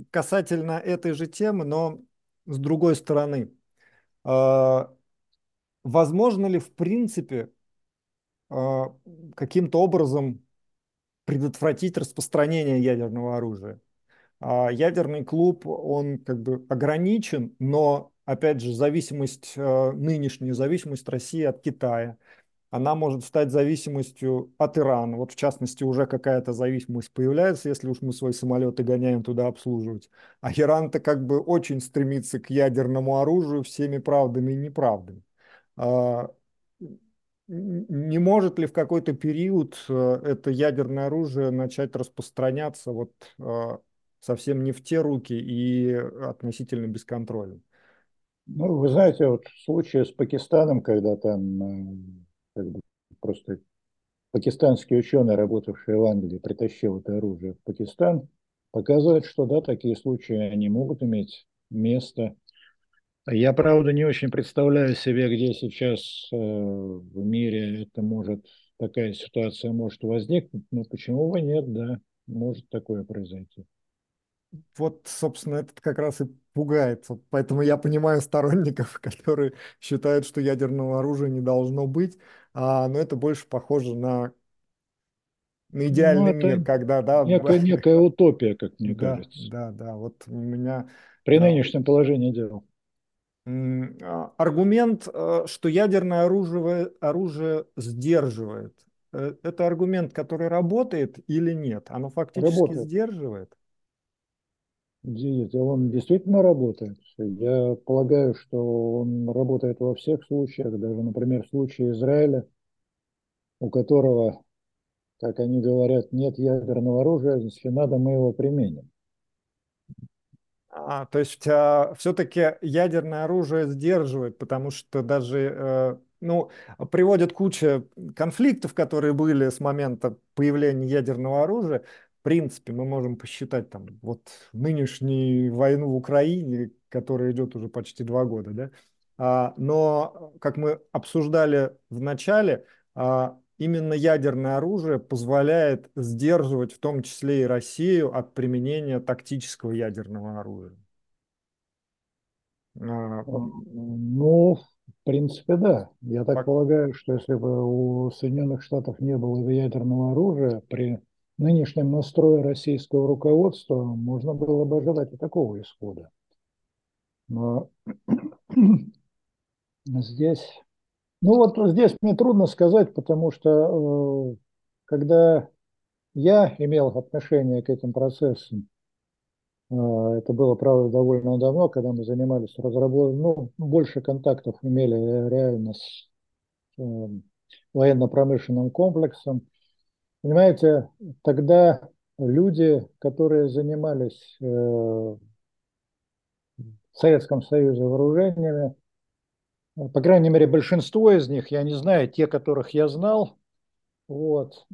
касательно этой же темы, но с другой стороны. А, возможно ли, в принципе, каким-то образом предотвратить распространение ядерного оружия? А, ядерный клуб, он как бы ограничен, но, опять же, зависимость, нынешняя зависимость России от Китая, она может стать зависимостью от Ирана. Вот в частности уже какая-то зависимость появляется, если уж мы свои самолеты гоняем туда обслуживать. А Иран-то как бы очень стремится к ядерному оружию всеми правдами и неправдами. Не может ли в какой-то период э, это ядерное оружие начать распространяться вот э, совсем не в те руки и относительно бесконтрольно? Ну, вы знаете, вот в случае с Пакистаном, когда там э, как бы просто пакистанский ученый, работавший в Англии, притащил это оружие в Пакистан, показывает, что да, такие случаи, они могут иметь место. Я, правда, не очень представляю себе, где сейчас э, в мире это может, такая ситуация может возникнуть, но почему бы нет, да, может такое произойти вот, собственно, это как раз и пугает. Поэтому я понимаю сторонников, которые считают, что ядерного оружия не должно быть, а, но это больше похоже на, на идеальный ну, мир, когда, да... Некая, некая утопия, как мне да, кажется. Да, да, вот у меня... При да, нынешнем положении дел. А, аргумент, э, что ядерное оружие, оружие сдерживает, э, это аргумент, который работает или нет? Оно фактически работает. сдерживает? Нет, он действительно работает. Я полагаю, что он работает во всех случаях, даже, например, в случае Израиля, у которого, как они говорят, нет ядерного оружия, если надо, мы его применим. А, то есть а, все-таки ядерное оружие сдерживает, потому что даже э, ну, приводят куча конфликтов, которые были с момента появления ядерного оружия, в принципе, мы можем посчитать там вот нынешнюю войну в Украине, которая идет уже почти два года, да. А, но, как мы обсуждали в начале, а, именно ядерное оружие позволяет сдерживать в том числе и Россию от применения тактического ядерного оружия. А, ну, в принципе, да. Я так полагаю, что если бы у Соединенных Штатов не было ядерного оружия при нынешнем настрое российского руководства можно было бы ожидать и такого исхода. Но здесь, ну вот здесь мне трудно сказать, потому что э, когда я имел отношение к этим процессам, э, это было, правда, довольно давно, когда мы занимались разработкой, ну, больше контактов имели реально с э, военно-промышленным комплексом, Понимаете, тогда люди, которые занимались в Советском Союзе вооружениями, по крайней мере, большинство из них, я не знаю, те, которых я знал, вот,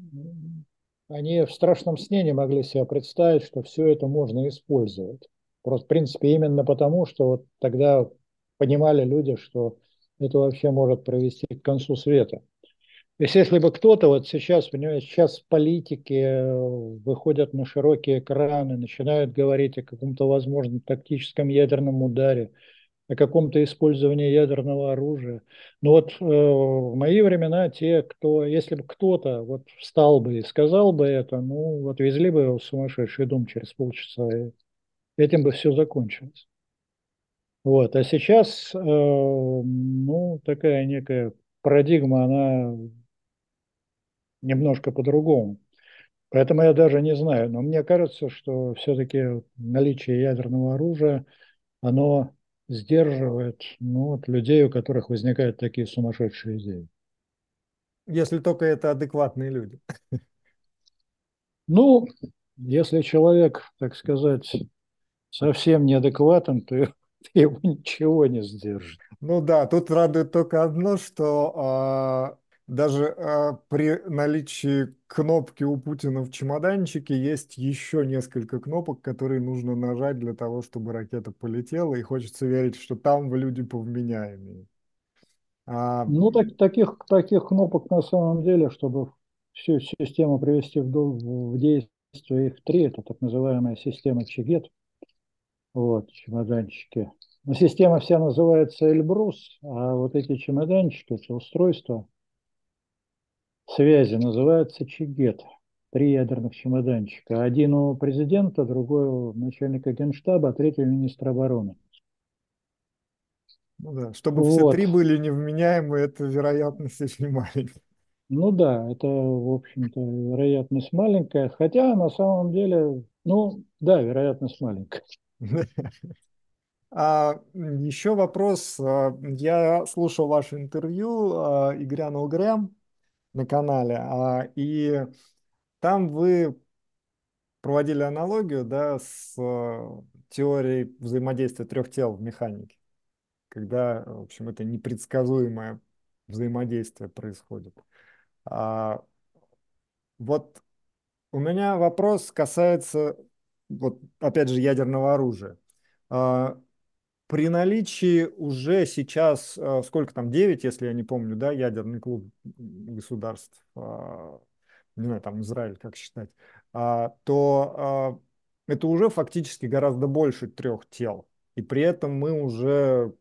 они в страшном сне не могли себе представить, что все это можно использовать. Просто, в принципе, именно потому, что вот тогда понимали люди, что это вообще может привести к концу света. То есть если бы кто-то вот сейчас, понимаете, сейчас политики э, выходят на широкие экраны, начинают говорить о каком-то возможном тактическом ядерном ударе, о каком-то использовании ядерного оружия. Но вот э, в мои времена те, кто, если бы кто-то вот встал бы и сказал бы это, ну вот везли бы его в сумасшедший дом через полчаса, и этим бы все закончилось. Вот. А сейчас, э, ну, такая некая парадигма, она немножко по-другому. Поэтому я даже не знаю, но мне кажется, что все-таки наличие ядерного оружия, оно сдерживает ну, вот, людей, у которых возникают такие сумасшедшие идеи. Если только это адекватные люди. Ну, если человек, так сказать, совсем неадекватен, то его ничего не сдержит. Ну да, тут радует только одно, что даже э, при наличии кнопки у Путина в чемоданчике есть еще несколько кнопок, которые нужно нажать для того, чтобы ракета полетела, и хочется верить, что там вы люди повменяемые. А... Ну, так, таких, таких кнопок на самом деле, чтобы всю систему привести в, в действие, их три, это так называемая система Чигет, вот, чемоданчики. Но система вся называется Эльбрус, а вот эти чемоданчики, это устройства, связи называется Чигет. Три ядерных чемоданчика. Один у президента, другой у начальника генштаба, а третий у министра обороны. Ну да, чтобы вот. все три были невменяемые, это вероятность очень маленькая. Ну да, это, в общем-то, вероятность маленькая, хотя на самом деле, ну да, вероятность маленькая. А, еще вопрос. А, я слушал ваше интервью а, Игоря Грэм на канале, а, и там вы проводили аналогию да, с а, теорией взаимодействия трех тел в механике, когда, в общем, это непредсказуемое взаимодействие происходит. А, вот у меня вопрос касается, вот опять же, ядерного оружия. А, при наличии уже сейчас, э, сколько там, 9, если я не помню, да, ядерный клуб государств, а, не знаю, там Израиль, как считать, а, то а, это уже фактически гораздо больше трех тел. И при этом мы уже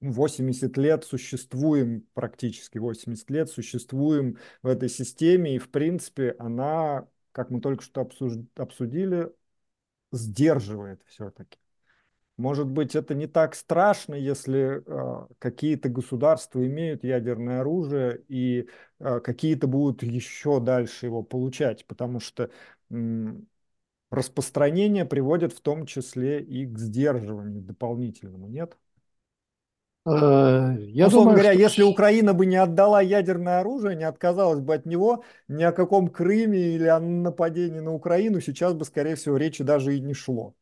80 лет существуем, практически 80 лет существуем в этой системе, и в принципе она, как мы только что обсудили, сдерживает все-таки. Может быть, это не так страшно, если э, какие-то государства имеют ядерное оружие и э, какие-то будут еще дальше его получать, потому что э, распространение приводит в том числе и к сдерживанию дополнительному, нет? Э, я Условно думаю, говоря, что... если Украина бы не отдала ядерное оружие, не отказалась бы от него, ни о каком Крыме или о нападении на Украину сейчас бы, скорее всего, речи даже и не шло.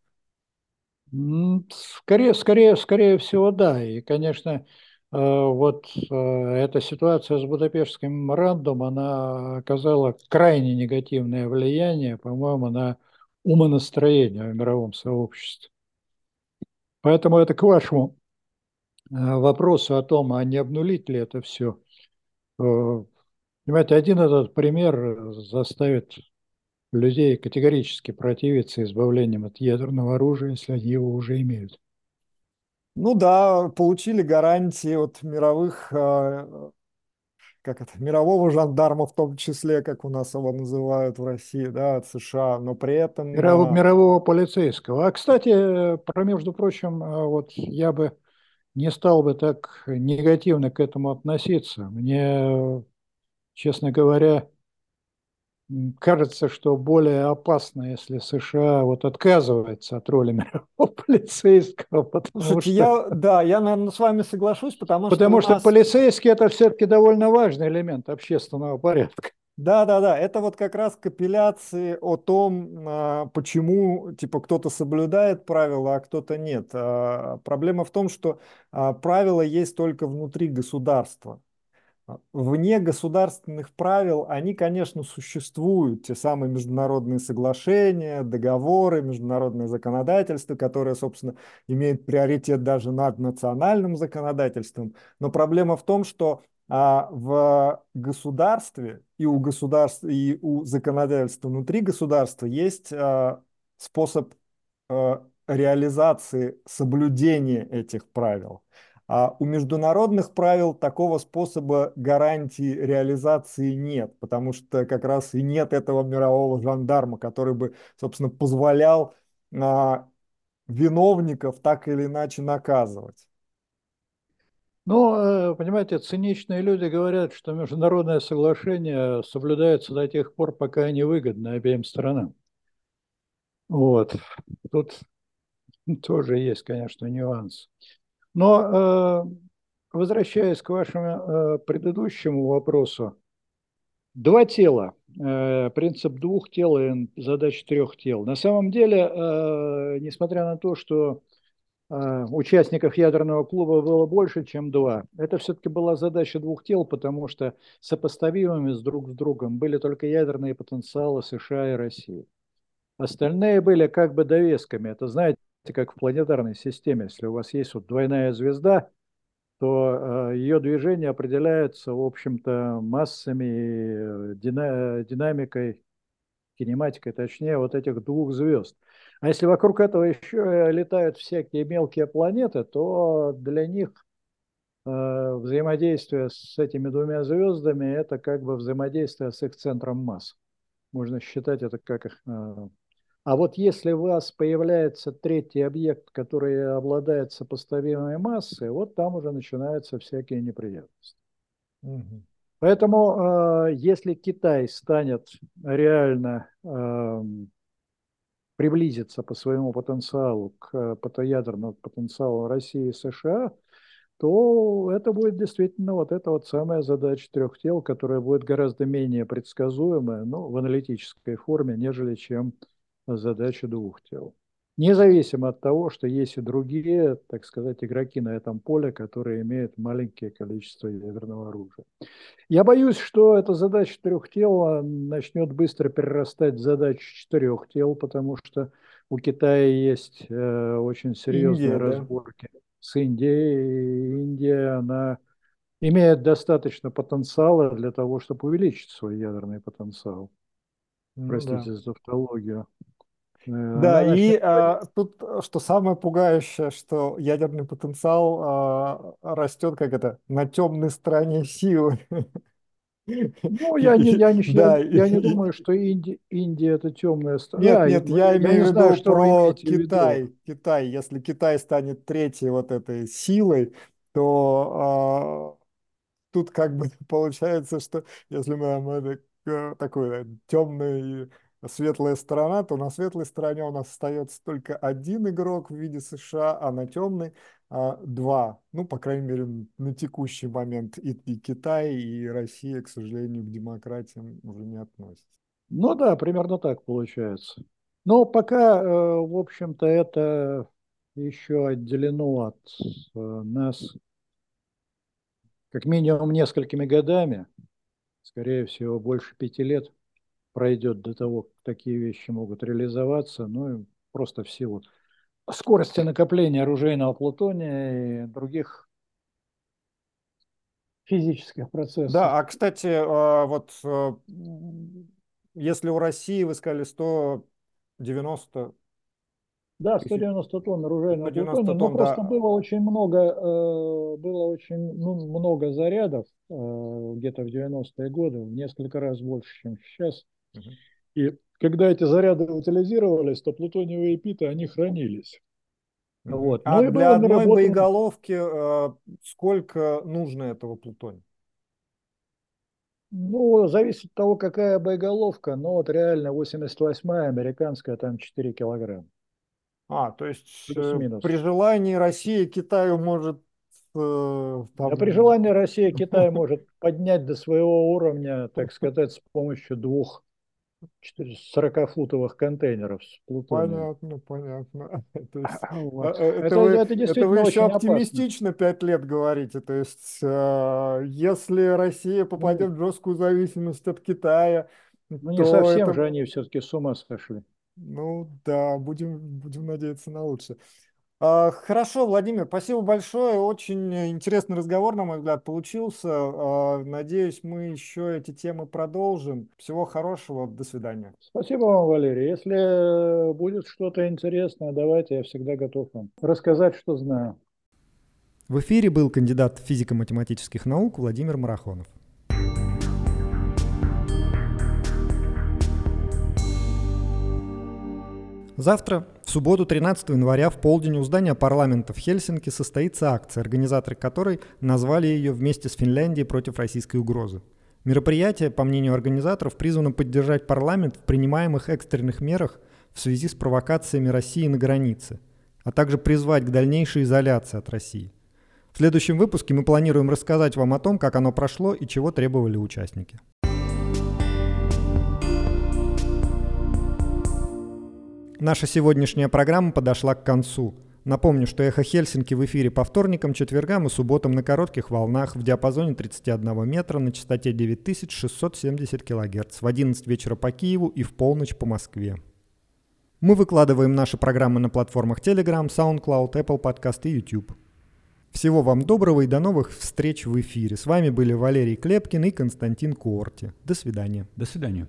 Скорее, скорее, скорее всего, да. И, конечно, э, вот э, эта ситуация с Будапештским меморандумом, она оказала крайне негативное влияние, по-моему, на умонастроение в мировом сообществе. Поэтому это к вашему э, вопросу о том, а не обнулить ли это все. Понимаете, один этот пример заставит людей категорически противиться избавлением от ядерного оружия, если они его уже имеют. Ну да, получили гарантии от мировых, а, как это, мирового жандарма в том числе, как у нас его называют в России, да, от США, но при этом... Мирового, мирового полицейского. А, кстати, про, между прочим, а, вот я бы не стал бы так негативно к этому относиться. Мне, честно говоря, кажется, что более опасно, если США вот отказывается от роли мирового полицейского. Потому Слушайте, что... я, да, я, наверное, с вами соглашусь, потому, потому что... Потому что нас... полицейский – это все-таки довольно важный элемент общественного порядка. Да, да, да. Это вот как раз капилляции о том, а, почему типа кто-то соблюдает правила, а кто-то нет. А, проблема в том, что а, правила есть только внутри государства. Вне государственных правил они, конечно, существуют, те самые международные соглашения, договоры, международное законодательство, которое, собственно, имеет приоритет даже над национальным законодательством. Но проблема в том, что а, в государстве и у государства, и у законодательства внутри государства есть а, способ а, реализации, соблюдения этих правил. А у международных правил такого способа гарантии реализации нет, потому что как раз и нет этого мирового жандарма, который бы, собственно, позволял а, виновников так или иначе наказывать. Ну, понимаете, циничные люди говорят, что международное соглашение соблюдается до тех пор, пока они выгодны обеим сторонам. Вот. Тут тоже есть, конечно, нюанс. Но э, возвращаясь к вашему э, предыдущему вопросу, два тела, э, принцип двух тел и задача трех тел. На самом деле, несмотря на то, что участников ядерного клуба было больше, чем два. Это все-таки была задача двух тел, потому что сопоставимыми с друг с другом были только ядерные потенциалы США и России. Остальные были как бы довесками. Это, знаете, как в планетарной системе. Если у вас есть вот двойная звезда, то э, ее движение определяется, в общем-то, массами, дина динамикой, кинематикой, точнее, вот этих двух звезд. А если вокруг этого еще летают всякие мелкие планеты, то для них э, взаимодействие с этими двумя звездами – это как бы взаимодействие с их центром масс. Можно считать это как их э, а вот если у вас появляется третий объект, который обладает сопоставимой массой, вот там уже начинаются всякие неприятности. Угу. Поэтому, э, если Китай станет реально э, приблизиться по своему потенциалу к ядерному потенциалу России и США, то это будет действительно вот эта вот самая задача трех тел, которая будет гораздо менее предсказуемая, ну, в аналитической форме, нежели чем задача двух тел. Независимо от того, что есть и другие, так сказать, игроки на этом поле, которые имеют маленькое количество ядерного оружия. Я боюсь, что эта задача трех тел начнет быстро перерастать в задачу четырех тел, потому что у Китая есть э, очень серьезные Индия, разборки да? с Индией. И Индия, она имеет достаточно потенциала для того, чтобы увеличить свой ядерный потенциал. Ну, Простите да. за тавтологию. Э, да, и а, тут, что самое пугающее, что ядерный потенциал а, растет, как это, на темной стороне силы. Ну, я не, я не, да, я, я не думаю, что Индия, Индия это темная сторона. Нет, нет, я, я имею в виду знаю, про Китай. Китай. Если Китай станет третьей вот этой силой, то а, тут как бы получается, что если мы, мы э, такой темный светлая сторона, то на светлой стороне у нас остается только один игрок в виде США, а на темной а, два. Ну, по крайней мере, на текущий момент и, и Китай, и Россия, к сожалению, к демократиям уже не относятся. Ну да, примерно так получается. Но пока, э, в общем-то, это еще отделено от э, нас как минимум несколькими годами, скорее всего, больше пяти лет – пройдет до того, как такие вещи могут реализоваться, ну и просто в силу скорости накопления оружейного плутония и других физических процессов. Да, а кстати, а, вот а, если у России, вы сказали, 190 да, 190 тонн оружейного 190 плутония. Тонн, но да. просто было очень много, э, было очень ну, много зарядов э, где-то в 90-е годы, в несколько раз больше, чем сейчас. И когда эти заряды утилизировались, то плутониевые питы, они хранились. Вот. А ну, для одной наработан... боеголовки э, сколько нужно этого плутония? Ну, зависит от того, какая боеголовка, но вот реально 88-я американская, там 4 килограмма. А, то есть э, при желании Россия Китаю может... Э, там... а при желании Россия Китай может поднять до своего уровня, так сказать, с помощью двух 40-футовых контейнеров с плутонием. Понятно, понятно. То есть, а, вот. А, это, это, вы, это, это вы еще оптимистично пять лет говорите. То есть, э, если Россия попадет ну, в жесткую зависимость от Китая, ну, не совсем это... же они все-таки с ума сошли. Ну да, будем, будем надеяться на лучшее. А, хорошо, Владимир, спасибо большое. Очень интересный разговор, на мой взгляд, получился. А, надеюсь, мы еще эти темы продолжим. Всего хорошего, до свидания. Спасибо вам, Валерий. Если будет что-то интересное, давайте, я всегда готов вам рассказать, что знаю. В эфире был кандидат физико-математических наук Владимир Марахонов. Завтра, в субботу 13 января в полдень у здания парламента в Хельсинки состоится акция, организаторы которой назвали ее вместе с Финляндией против российской угрозы. Мероприятие, по мнению организаторов, призвано поддержать парламент в принимаемых экстренных мерах в связи с провокациями России на границе, а также призвать к дальнейшей изоляции от России. В следующем выпуске мы планируем рассказать вам о том, как оно прошло и чего требовали участники. Наша сегодняшняя программа подошла к концу. Напомню, что «Эхо Хельсинки» в эфире по вторникам, четвергам и субботам на коротких волнах в диапазоне 31 метра на частоте 9670 кГц в 11 вечера по Киеву и в полночь по Москве. Мы выкладываем наши программы на платформах Telegram, SoundCloud, Apple Podcast и YouTube. Всего вам доброго и до новых встреч в эфире. С вами были Валерий Клепкин и Константин Куорти. До свидания. До свидания.